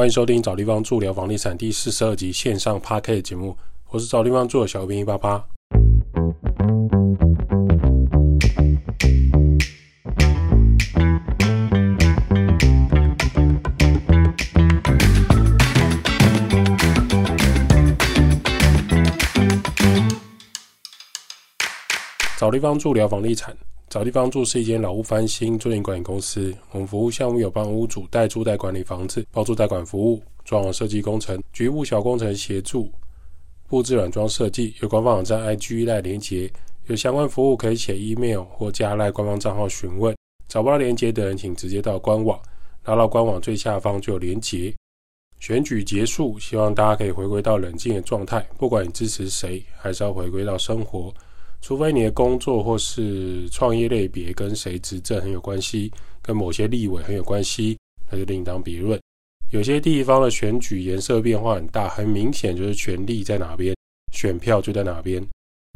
欢迎收听找地方住聊房地产第四十二集线上 p a r k 节目，我是找地方住的小兵一八八。找地方住聊房地产。找地方住是一间老屋翻新租赁管理公司。我们服务项目有帮屋主代租代管理房子、包租代管服务、装潢设计工程、局部小工程协助、布置软装设计。有官方网站 IG 赖连接，有相关服务可以写 email 或加赖官方账号询问。找不到连接的人，请直接到官网，拉到官网最下方就有连接。选举结束，希望大家可以回归到冷静的状态。不管你支持谁，还是要回归到生活。除非你的工作或是创业类别跟谁执政很有关系，跟某些立委很有关系，那就另当别论。有些地方的选举颜色变化很大，很明显就是权力在哪边，选票就在哪边。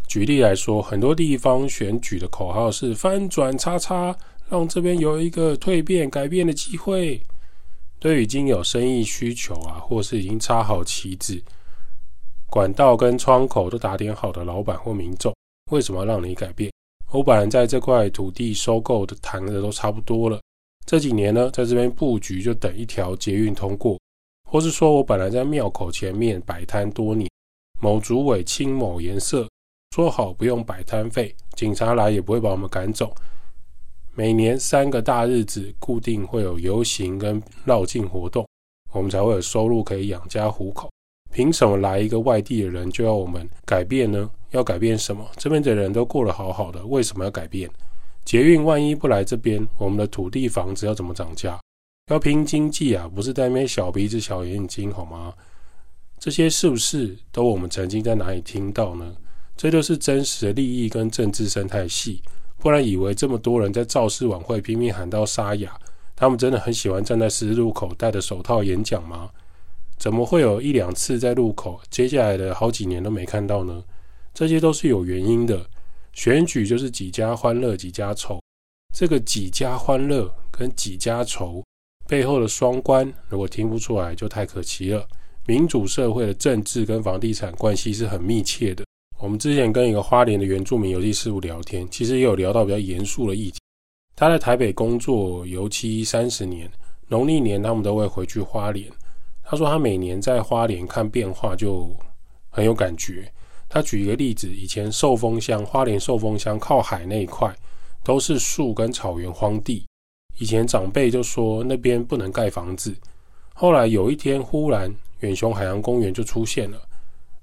举例来说，很多地方选举的口号是“翻转叉叉”，让这边有一个蜕变、改变的机会。对已经有生意需求啊，或是已经插好旗子、管道跟窗口都打点好的老板或民众。为什么要让你改变？我本来在这块土地收购的谈的都差不多了，这几年呢，在这边布局就等一条捷运通过，或是说我本来在庙口前面摆摊多年，某主委亲某颜色，说好不用摆摊费，警察来也不会把我们赶走。每年三个大日子固定会有游行跟绕境活动，我们才会有收入可以养家糊口。凭什么来一个外地的人就要我们改变呢？要改变什么？这边的人都过得好好的，为什么要改变？捷运万一不来这边，我们的土地房子要怎么涨价？要拼经济啊，不是在那边小鼻子小眼睛好吗？这些是不是都我们曾经在哪里听到呢？这就是真实的利益跟政治生态系。不然以为这么多人在造势晚会拼命喊到沙哑，他们真的很喜欢站在十字路口戴着手套演讲吗？怎么会有一两次在路口，接下来的好几年都没看到呢？这些都是有原因的，选举就是几家欢乐几家愁。这个几家欢乐跟几家愁背后的双关，如果听不出来就太可惜了。民主社会的政治跟房地产关系是很密切的。我们之前跟一个花莲的原住民游戏事务聊天，其实也有聊到比较严肃的议题。他在台北工作油漆三十年，农历年他们都会回去花莲。他说他每年在花莲看变化就很有感觉。他举一个例子，以前寿丰乡花莲寿丰乡靠海那一块都是树跟草原荒地，以前长辈就说那边不能盖房子。后来有一天忽然远雄海洋公园就出现了，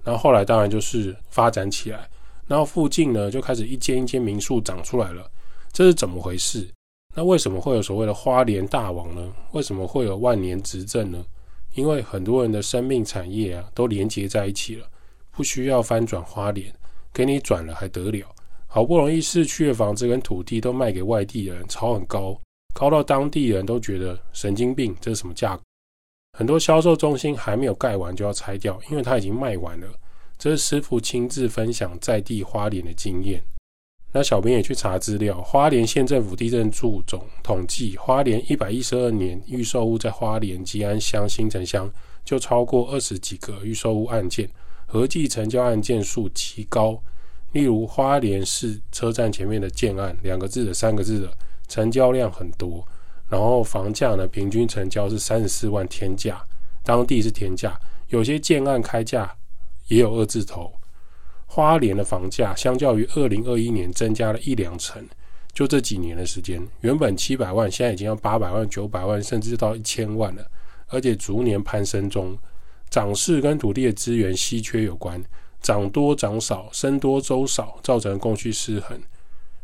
然后后来当然就是发展起来，然后附近呢就开始一间一间民宿长出来了。这是怎么回事？那为什么会有所谓的花莲大王呢？为什么会有万年执政呢？因为很多人的生命产业啊都连接在一起了。不需要翻转花脸，给你转了还得了？好不容易市区的房子跟土地都卖给外地人，炒很高，高到当地人都觉得神经病，这是什么价格？很多销售中心还没有盖完就要拆掉，因为它已经卖完了。这是师傅亲自分享在地花莲的经验。那小编也去查资料，花莲县政府地震处总统计，花莲一百一十二年预售屋在花莲吉安乡、新城乡就超过二十几个预售屋案件。合计成交案件数极高，例如花莲市车站前面的建案，两个字的、三个字的，成交量很多。然后房价呢，平均成交是三十四万天价，当地是天价，有些建案开价也有二字头。花莲的房价相较于二零二一年增加了一两成，就这几年的时间，原本七百万，现在已经要八百万、九百万，甚至到一千万了，而且逐年攀升中。涨势跟土地的资源稀缺有关，涨多涨少，升多周少，造成供需失衡，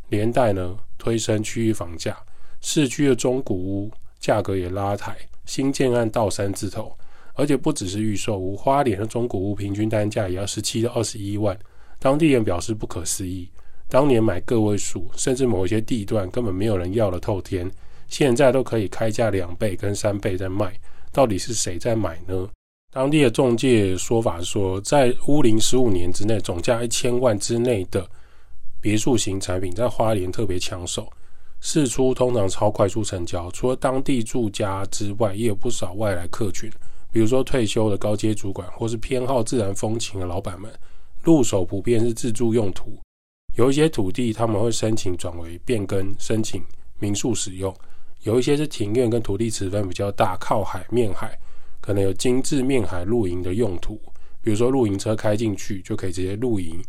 连带呢推升区域房价。市区的中古屋价格也拉抬，新建案到三字头，而且不只是预售屋，花莲的中古屋平均单价也要十七到二十一万。当地人表示不可思议，当年买个位数，甚至某一些地段根本没有人要了透天，现在都可以开价两倍跟三倍在卖，到底是谁在买呢？当地的中介说法说，在乌林十五年之内，总价一千万之内的别墅型产品，在花莲特别抢手，市出通常超快速成交。除了当地住家之外，也有不少外来客群，比如说退休的高阶主管，或是偏好自然风情的老板们，入手普遍是自住用途。有一些土地他们会申请转为变更，申请民宿使用；有一些是庭院跟土地尺寸比较大，靠海面海，可能有精致面海露营的用途。比如说露营车开进去就可以直接露营。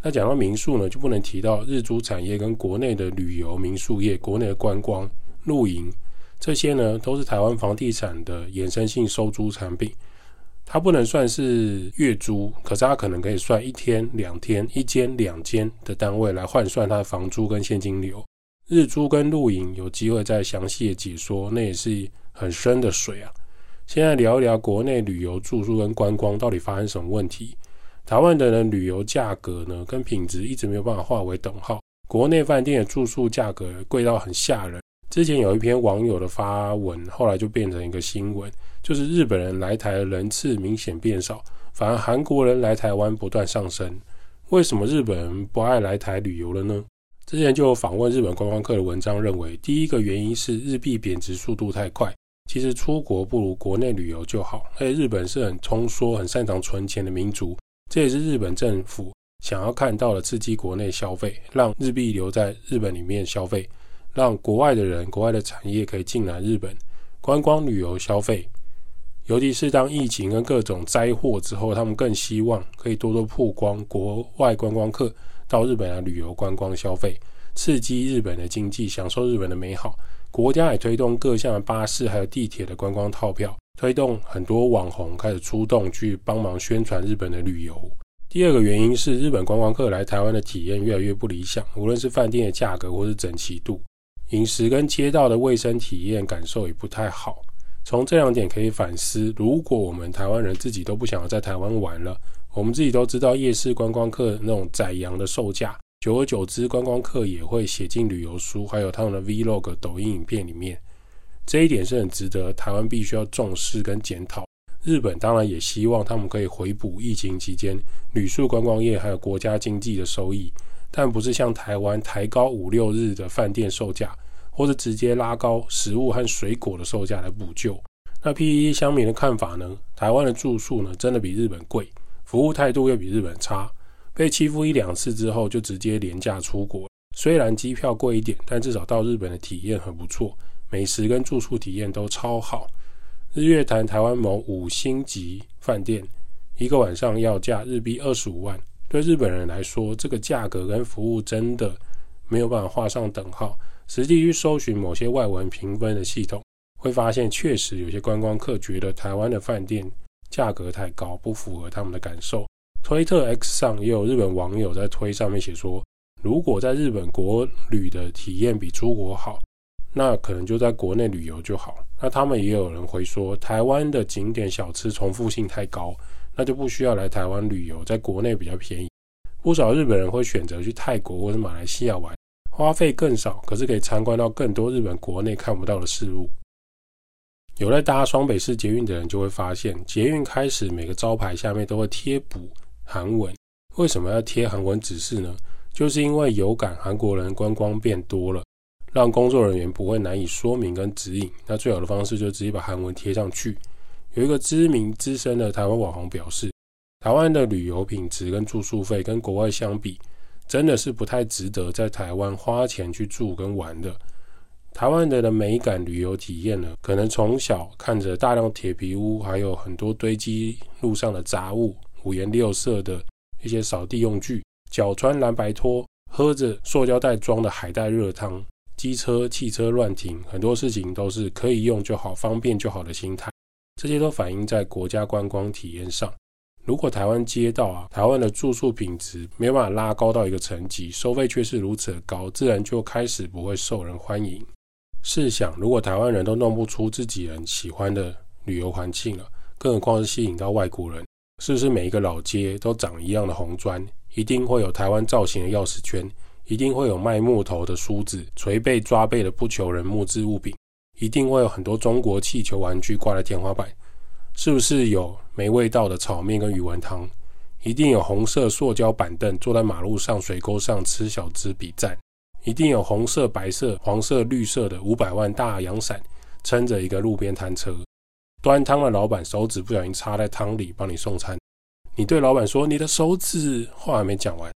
那讲到民宿呢，就不能提到日租产业跟国内的旅游民宿业、国内的观光露营这些呢，都是台湾房地产的衍生性收租产品。它不能算是月租，可是它可能可以算一天、两天、一间、两间的单位来换算它的房租跟现金流。日租跟露营有机会再详细的解说，那也是很深的水啊。现在聊一聊国内旅游住宿跟观光到底发生什么问题。台湾的人旅游价格呢，跟品质一直没有办法划为等号。国内饭店的住宿价格贵到很吓人。之前有一篇网友的发文，后来就变成一个新闻，就是日本人来台的人次明显变少，反而韩国人来台湾不断上升。为什么日本人不爱来台旅游了呢？之前就有访问日本观光客的文章认为，第一个原因是日币贬值速度太快。其实出国不如国内旅游就好。而且日本是很通缩、很擅长存钱的民族。这也是日本政府想要看到的刺激国内消费，让日币留在日本里面消费，让国外的人、国外的产业可以进来日本观光旅游消费。尤其是当疫情跟各种灾祸之后，他们更希望可以多多曝光国外观光客到日本来旅游观光消费，刺激日本的经济，享受日本的美好。国家也推动各项的巴士还有地铁的观光套票。推动很多网红开始出动去帮忙宣传日本的旅游。第二个原因是日本观光客来台湾的体验越来越不理想，无论是饭店的价格或是整齐度、饮食跟街道的卫生体验感受也不太好。从这两点可以反思，如果我们台湾人自己都不想要在台湾玩了，我们自己都知道夜市观光客那种宰羊的售价，久而久之，观光客也会写进旅游书，还有他们的 Vlog、抖音影片里面。这一点是很值得台湾必须要重视跟检讨。日本当然也希望他们可以回补疫情期间旅宿观光业还有国家经济的收益，但不是像台湾抬高五六日的饭店售价，或者直接拉高食物和水果的售价来补救。那 P E 乡民的看法呢？台湾的住宿呢，真的比日本贵，服务态度又比日本差。被欺负一两次之后，就直接廉价出国。虽然机票贵一点，但至少到日本的体验很不错。美食跟住宿体验都超好。日月潭台湾某五星级饭店，一个晚上要价日币二十五万。对日本人来说，这个价格跟服务真的没有办法画上等号。实际去搜寻某些外文评分的系统，会发现确实有些观光客觉得台湾的饭店价格太高，不符合他们的感受。推特 X 上也有日本网友在推上面写说，如果在日本国旅的体验比出国好。那可能就在国内旅游就好。那他们也有人会说，台湾的景点小吃重复性太高，那就不需要来台湾旅游，在国内比较便宜。不少日本人会选择去泰国或者马来西亚玩，花费更少，可是可以参观到更多日本国内看不到的事物。有在搭双北市捷运的人就会发现，捷运开始每个招牌下面都会贴补韩文。为什么要贴韩文指示呢？就是因为有感韩国人观光变多了。让工作人员不会难以说明跟指引，那最好的方式就直接把韩文贴上去。有一个知名资深的台湾网红表示，台湾的旅游品质跟住宿费跟国外相比，真的是不太值得在台湾花钱去住跟玩的。台湾人的美感旅游体验呢，可能从小看着大量铁皮屋，还有很多堆积路上的杂物，五颜六色的一些扫地用具，脚穿蓝白拖，喝着塑胶袋装的海带热汤。机车、汽车乱停，很多事情都是可以用就好、方便就好的心态，这些都反映在国家观光体验上。如果台湾街道啊，台湾的住宿品质没有办法拉高到一个层级，收费却是如此的高，自然就开始不会受人欢迎。试想，如果台湾人都弄不出自己人喜欢的旅游环境了，更何况是吸引到外国人？是不是每一个老街都长一样的红砖，一定会有台湾造型的钥匙圈？一定会有卖木头的梳子、捶背抓背的不求人木质物品，一定会有很多中国气球玩具挂在天花板。是不是有没味道的炒面跟鱼丸汤？一定有红色塑胶板凳坐在马路上水沟上吃小资比赞。一定有红色、白色、黄色、绿色的五百万大阳伞撑着一个路边摊车。端汤的老板手指不小心插在汤里帮你送餐，你对老板说你的手指，话还没讲完，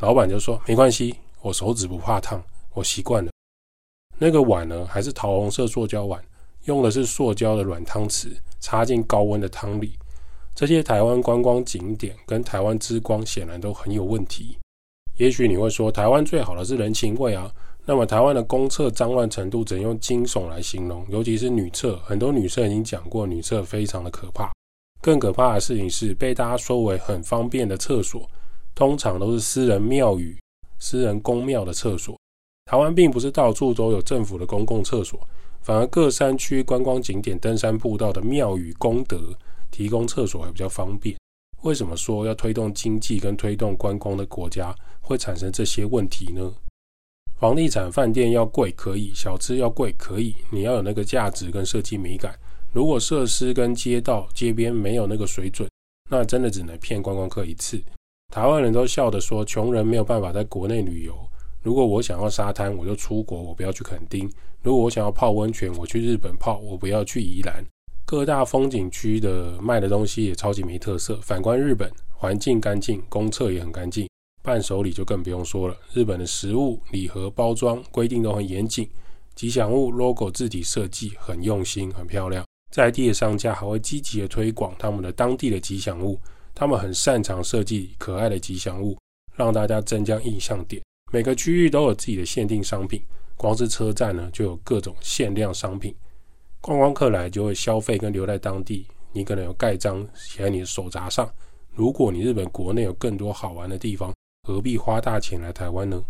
老板就说没关系，我手指不怕烫，我习惯了。那个碗呢，还是桃红色塑胶碗，用的是塑胶的软汤匙，插进高温的汤里。这些台湾观光景点跟台湾之光显然都很有问题。也许你会说，台湾最好的是人情味啊。那么台湾的公厕脏乱程度只能用惊悚来形容，尤其是女厕，很多女生已经讲过，女厕非常的可怕。更可怕的事情是，被大家说为很方便的厕所，通常都是私人庙宇、私人公庙的厕所。台湾并不是到处都有政府的公共厕所，反而各山区观光景点、登山步道的庙宇功德提供厕所还比较方便。为什么说要推动经济跟推动观光的国家会产生这些问题呢？房地产饭店要贵可以，小吃要贵可以，你要有那个价值跟设计美感。如果设施跟街道街边没有那个水准，那真的只能骗观光客一次。台湾人都笑着说，穷人没有办法在国内旅游。如果我想要沙滩，我就出国，我不要去垦丁；如果我想要泡温泉，我去日本泡，我不要去宜兰。各大风景区的卖的东西也超级没特色。反观日本，环境干净，公厕也很干净。伴手礼就更不用说了，日本的食物礼盒包装规定都很严谨，吉祥物 logo 字体设计很用心，很漂亮。在地的商家还会积极的推广他们的当地的吉祥物，他们很擅长设计可爱的吉祥物，让大家增加印象点。每个区域都有自己的限定商品，光是车站呢就有各种限量商品，观光客来就会消费跟留在当地，你可能有盖章写在你的手札上。如果你日本国内有更多好玩的地方，何必花大钱来台湾呢？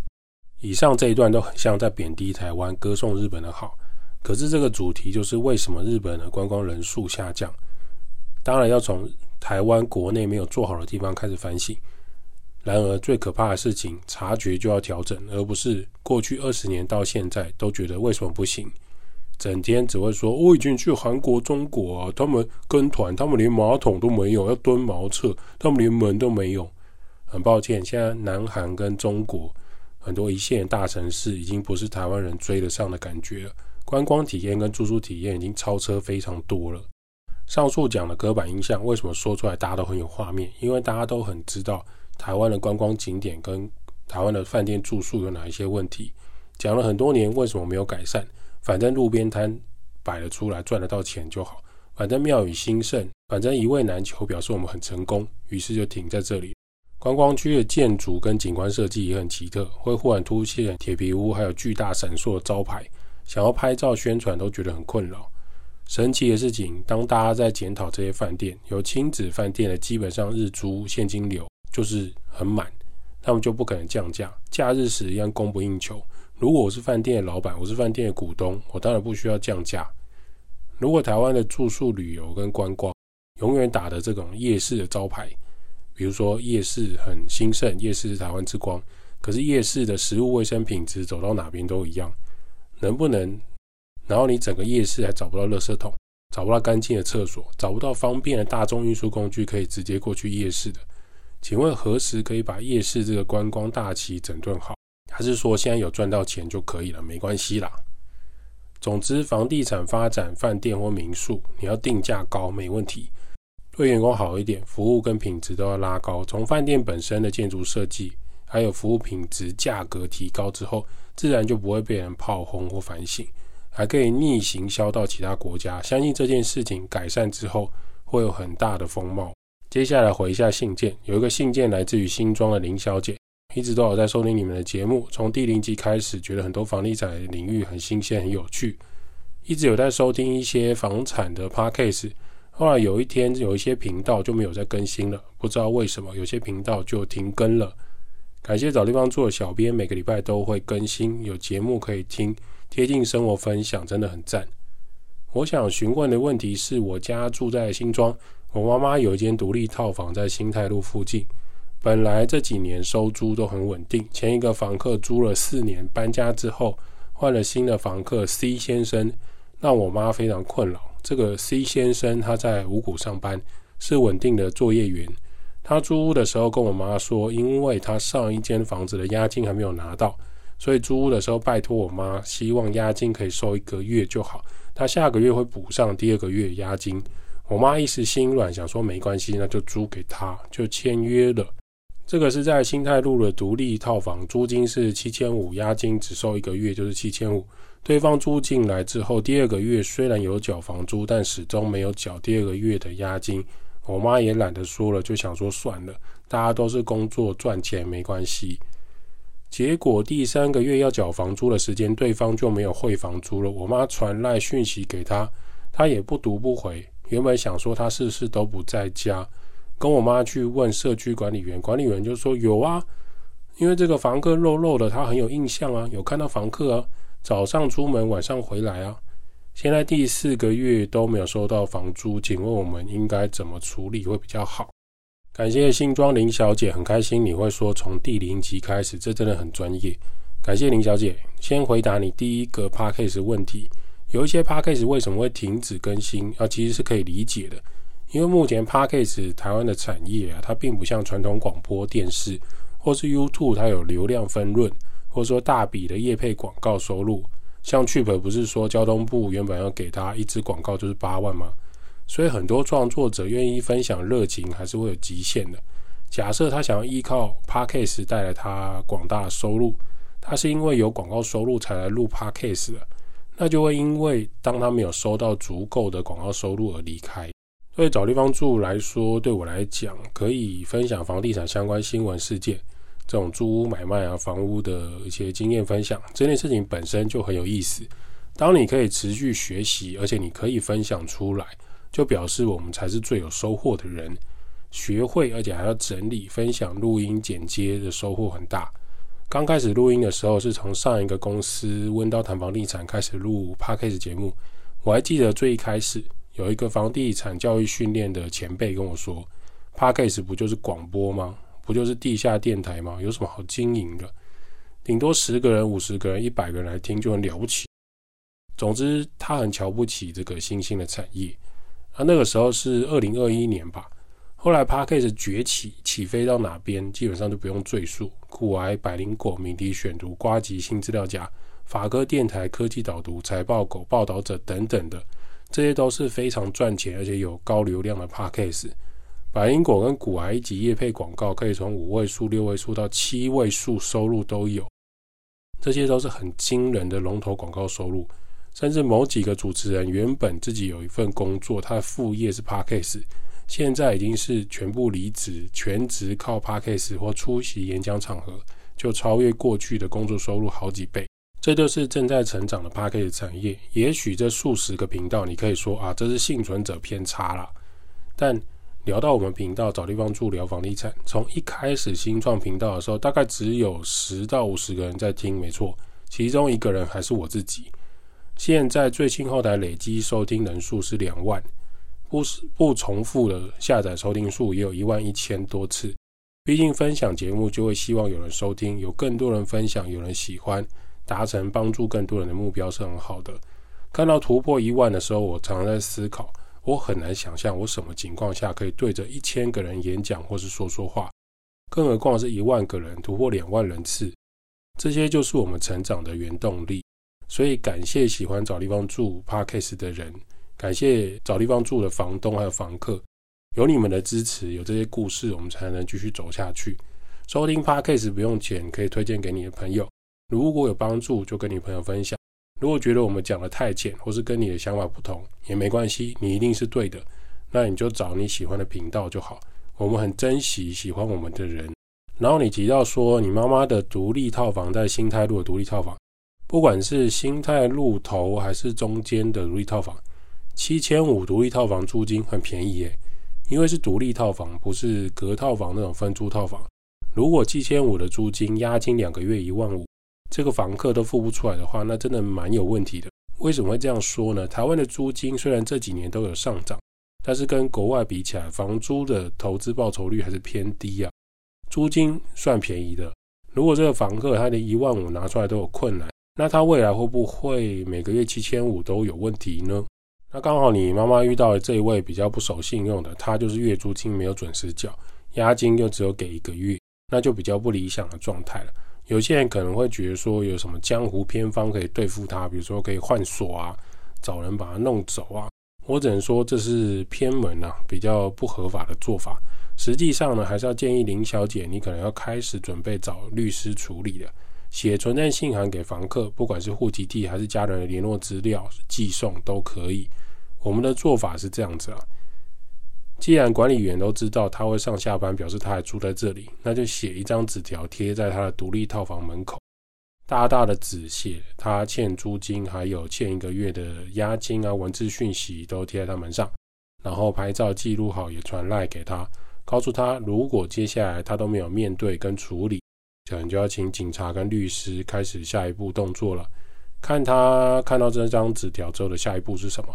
以上这一段都很像在贬低台湾，歌颂日本的好。可是这个主题就是为什么日本的观光人数下降？当然要从台湾国内没有做好的地方开始反省。然而最可怕的事情，察觉就要调整，而不是过去二十年到现在都觉得为什么不行，整天只会说我已经去韩国、中国，他们跟团，他们连马桶都没有，要蹲茅厕，他们连门都没有。很抱歉，现在南韩跟中国很多一线大城市已经不是台湾人追得上的感觉了。观光体验跟住宿体验已经超车非常多了。上述讲的刻板印象，为什么说出来大家都很有画面？因为大家都很知道台湾的观光景点跟台湾的饭店住宿有哪一些问题。讲了很多年，为什么没有改善？反正路边摊摆了出来，赚得到钱就好。反正庙宇兴盛，反正一位难求，表示我们很成功，于是就停在这里。观光区的建筑跟景观设计也很奇特，会忽然出现铁皮屋，还有巨大闪烁的招牌，想要拍照宣传都觉得很困扰。神奇的事情，当大家在检讨这些饭店，有亲子饭店的基本上日租现金流就是很满，他们就不可能降价，假日时一样供不应求。如果我是饭店的老板，我是饭店的股东，我当然不需要降价。如果台湾的住宿旅游跟观光永远打的这种夜市的招牌。比如说夜市很兴盛，夜市是台湾之光。可是夜市的食物卫生品质走到哪边都一样，能不能？然后你整个夜市还找不到垃圾桶，找不到干净的厕所，找不到方便的大众运输工具可以直接过去夜市的。请问何时可以把夜市这个观光大旗整顿好？还是说现在有赚到钱就可以了？没关系啦。总之，房地产发展饭店或民宿，你要定价高没问题。对员工好一点，服务跟品质都要拉高。从饭店本身的建筑设计，还有服务品质、价格提高之后，自然就不会被人炮轰或反省，还可以逆行销到其他国家。相信这件事情改善之后，会有很大的风貌。接下来回一下信件，有一个信件来自于新庄的林小姐，一直都有在收听你们的节目，从第零集开始，觉得很多房地产领域很新鲜、很有趣，一直有在收听一些房产的 podcast。后来有一天，有一些频道就没有再更新了，不知道为什么，有些频道就停更了。感谢找地方做的小编，每个礼拜都会更新，有节目可以听，贴近生活分享，真的很赞。我想询问的问题是我家住在新庄，我妈妈有一间独立套房在新泰路附近，本来这几年收租都很稳定，前一个房客租了四年，搬家之后换了新的房客 C 先生，让我妈非常困扰。这个 C 先生他在五谷上班，是稳定的作业员。他租屋的时候跟我妈说，因为他上一间房子的押金还没有拿到，所以租屋的时候拜托我妈，希望押金可以收一个月就好。他下个月会补上第二个月押金。我妈一时心软，想说没关系，那就租给他，就签约了。这个是在新泰路的独立套房，租金是七千五，押金只收一个月，就是七千五。对方租进来之后，第二个月虽然有缴房租，但始终没有缴第二个月的押金。我妈也懒得说了，就想说算了，大家都是工作赚钱，没关系。结果第三个月要缴房租的时间，对方就没有汇房租了。我妈传来讯息给他，他也不读不回。原本想说他是不是都不在家。跟我妈去问社区管理员，管理员就说有啊，因为这个房客肉肉的，他很有印象啊，有看到房客啊，早上出门，晚上回来啊。现在第四个月都没有收到房租，请问我们应该怎么处理会比较好？感谢新庄林小姐，很开心你会说从第零集开始，这真的很专业。感谢林小姐，先回答你第一个 p a c k a g e 问题，有一些 p a c k a g e 为什么会停止更新啊？其实是可以理解的。因为目前 Podcast 台湾的产业啊，它并不像传统广播电视或是 YouTube，它有流量分润，或者说大笔的业配广告收入。像 Chip 不是说交通部原本要给他一支广告就是八万吗？所以很多创作者愿意分享热情，还是会有极限的。假设他想要依靠 Podcast 带来他广大的收入，他是因为有广告收入才来录 Podcast 的，那就会因为当他没有收到足够的广告收入而离开。对找地方住来说，对我来讲，可以分享房地产相关新闻事件，这种租屋买卖啊、房屋的一些经验分享，这件事情本身就很有意思。当你可以持续学习，而且你可以分享出来，就表示我们才是最有收获的人。学会而且还要整理、分享、录音、剪接的收获很大。刚开始录音的时候，是从上一个公司温刀谈房地产开始录 podcast 节目，我还记得最一开始。有一个房地产教育训练的前辈跟我说 p a r k a s 不就是广播吗？不就是地下电台吗？有什么好经营的？顶多十个人、五十个人、一百个人来听就很了不起。总之，他很瞧不起这个新兴的产业。啊，那个时候是二零二一年吧。后来 p a r k a s 崛起，起飞到哪边，基本上就不用赘述。酷癌、百灵果、鸣笛选读、瓜吉新资料夹、法哥电台、科技导读、财报狗、报道者等等的。这些都是非常赚钱而且有高流量的 podcast。百因果跟古癌一级业配广告，可以从五位数、六位数到七位数收入都有。这些都是很惊人的龙头广告收入。甚至某几个主持人原本自己有一份工作，他的副业是 podcast，现在已经是全部离职，全职靠 podcast 或出席演讲场合，就超越过去的工作收入好几倍。这就是正在成长的 p a r k e 产业。也许这数十个频道，你可以说啊，这是幸存者偏差了。但聊到我们频道找地方住聊房地产，从一开始新创频道的时候，大概只有十到五十个人在听，没错，其中一个人还是我自己。现在最新后台累积收听人数是两万，不是不重复的下载收听数也有一万一千多次。毕竟分享节目就会希望有人收听，有更多人分享，有人喜欢。达成帮助更多人的目标是很好的。看到突破一万的时候，我常常在思考，我很难想象我什么情况下可以对着一千个人演讲或是说说话，更何况是一万个人突破两万人次，这些就是我们成长的原动力。所以感谢喜欢找地方住 Parkes 的人，感谢找地方住的房东还有房客，有你们的支持，有这些故事，我们才能继续走下去。收听 Parkes 不用钱，可以推荐给你的朋友。如果有帮助，就跟你朋友分享。如果觉得我们讲的太浅，或是跟你的想法不同，也没关系，你一定是对的。那你就找你喜欢的频道就好。我们很珍惜喜欢我们的人。然后你提到说，你妈妈的独立套房在新泰路的独立套房，不管是新泰路头还是中间的独立套房，七千五独立套房租金很便宜耶，因为是独立套房，不是隔套房那种分租套房。如果七千五的租金，押金两个月一万五。这个房客都付不出来的话，那真的蛮有问题的。为什么会这样说呢？台湾的租金虽然这几年都有上涨，但是跟国外比起来，房租的投资报酬率还是偏低啊。租金算便宜的，如果这个房客他连一万五拿出来都有困难，那他未来会不会每个月七千五都有问题呢？那刚好你妈妈遇到的这一位比较不守信用的，他就是月租金没有准时缴，押金又只有给一个月，那就比较不理想的状态了。有些人可能会觉得说有什么江湖偏方可以对付他，比如说可以换锁啊，找人把他弄走啊。我只能说这是偏门啊，比较不合法的做法。实际上呢，还是要建议林小姐，你可能要开始准备找律师处理了。写存在信函给房客，不管是户籍地还是家人的联络资料寄送都可以。我们的做法是这样子啊，既然管理员都知道他会上下班，表示他还住在这里，那就写一张纸条贴在他的独立套房门口，大大的纸写他欠租金，还有欠一个月的押金啊，文字讯息都贴在他门上，然后拍照记录好，也传赖给他，告诉他如果接下来他都没有面对跟处理。可能就要请警察跟律师开始下一步动作了，看他看到这张纸条之后的下一步是什么。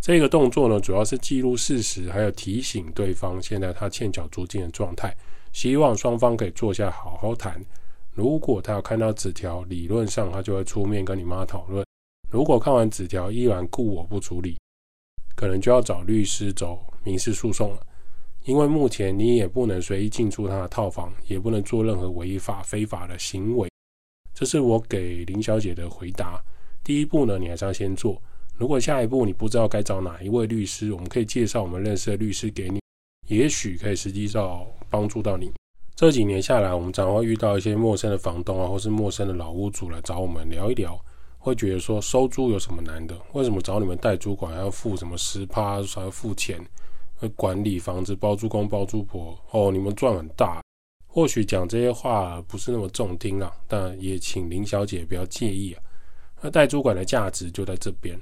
这个动作呢，主要是记录事实，还有提醒对方现在他欠缴租金的状态，希望双方可以坐下好好谈。如果他有看到纸条，理论上他就会出面跟你妈讨论。如果看完纸条依然故我不处理，可能就要找律师走民事诉讼了。因为目前你也不能随意进出他的套房，也不能做任何违法非法的行为。这是我给林小姐的回答。第一步呢，你还是要先做。如果下一步你不知道该找哪一位律师，我们可以介绍我们认识的律师给你，也许可以实际上帮助到你。这几年下来，我们常会遇到一些陌生的房东啊，或是陌生的老屋主来找我们聊一聊，会觉得说收租有什么难的？为什么找你们代租管要付什么十趴，还要付钱？管理房子包租公包租婆哦，你们赚很大。或许讲这些话不是那么中听啊，但也请林小姐不要介意啊。那代租管的价值就在这边。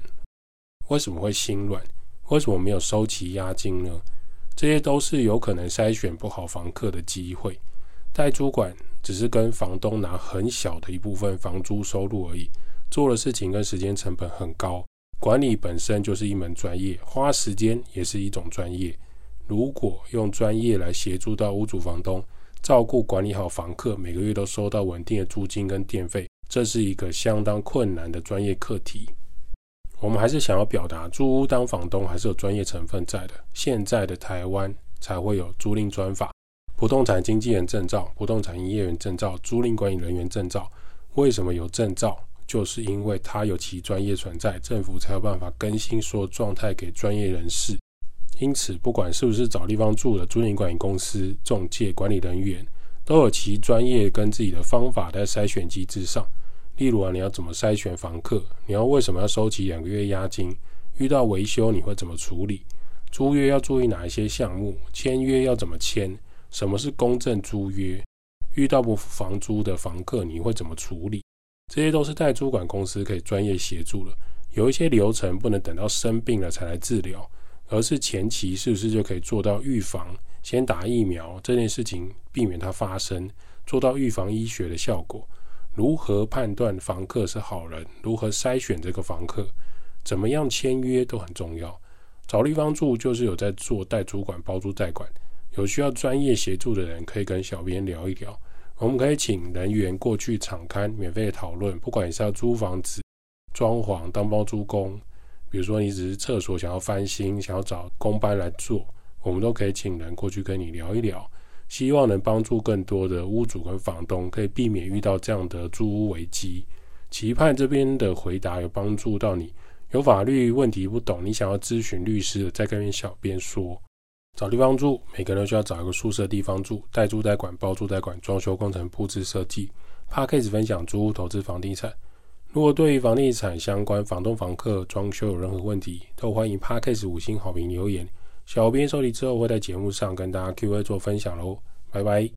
为什么会心软？为什么没有收齐押金呢？这些都是有可能筛选不好房客的机会。代租管只是跟房东拿很小的一部分房租收入而已，做的事情跟时间成本很高。管理本身就是一门专业，花时间也是一种专业。如果用专业来协助到屋主房东照顾管理好房客，每个月都收到稳定的租金跟电费，这是一个相当困难的专业课题。我们还是想要表达，租屋当房东还是有专业成分在的。现在的台湾才会有租赁专法、不动产经纪人证照、不动产营业员证照、租赁管理人员证照。为什么有证照？就是因为它有其专业存在，政府才有办法更新所有状态给专业人士。因此，不管是不是找地方住的租赁管理公司、中介管理人员，都有其专业跟自己的方法在筛选机制上。例如啊，你要怎么筛选房客？你要为什么要收取两个月押金？遇到维修你会怎么处理？租约要注意哪一些项目？签约要怎么签？什么是公证租约？遇到不付房租的房客你会怎么处理？这些都是代租管公司可以专业协助了。有一些流程不能等到生病了才来治疗，而是前期是不是就可以做到预防？先打疫苗这件事情，避免它发生，做到预防医学的效果。如何判断房客是好人？如何筛选这个房客？怎么样签约都很重要。找地方住就是有在做代租管、包租代管，有需要专业协助的人可以跟小编聊一聊。我们可以请人员过去敞开免费讨论，不管你是要租房子、装潢、当包租公，比如说你只是厕所想要翻新，想要找工班来做，我们都可以请人过去跟你聊一聊，希望能帮助更多的屋主跟房东，可以避免遇到这样的租屋危机。期盼这边的回答有帮助到你，有法律问题不懂，你想要咨询律师的，再跟小编说。找地方住，每个人都需要找一个宿舍地方住，代租代管、包租代管、装修工程、布置设计。p a r k a s 分享租屋投资房地产。如果对于房地产相关、房东、房客、装修有任何问题，都欢迎 p a r k a s 五星好评留言。小编收集之后会在节目上跟大家 Q&A 做分享喽，拜拜。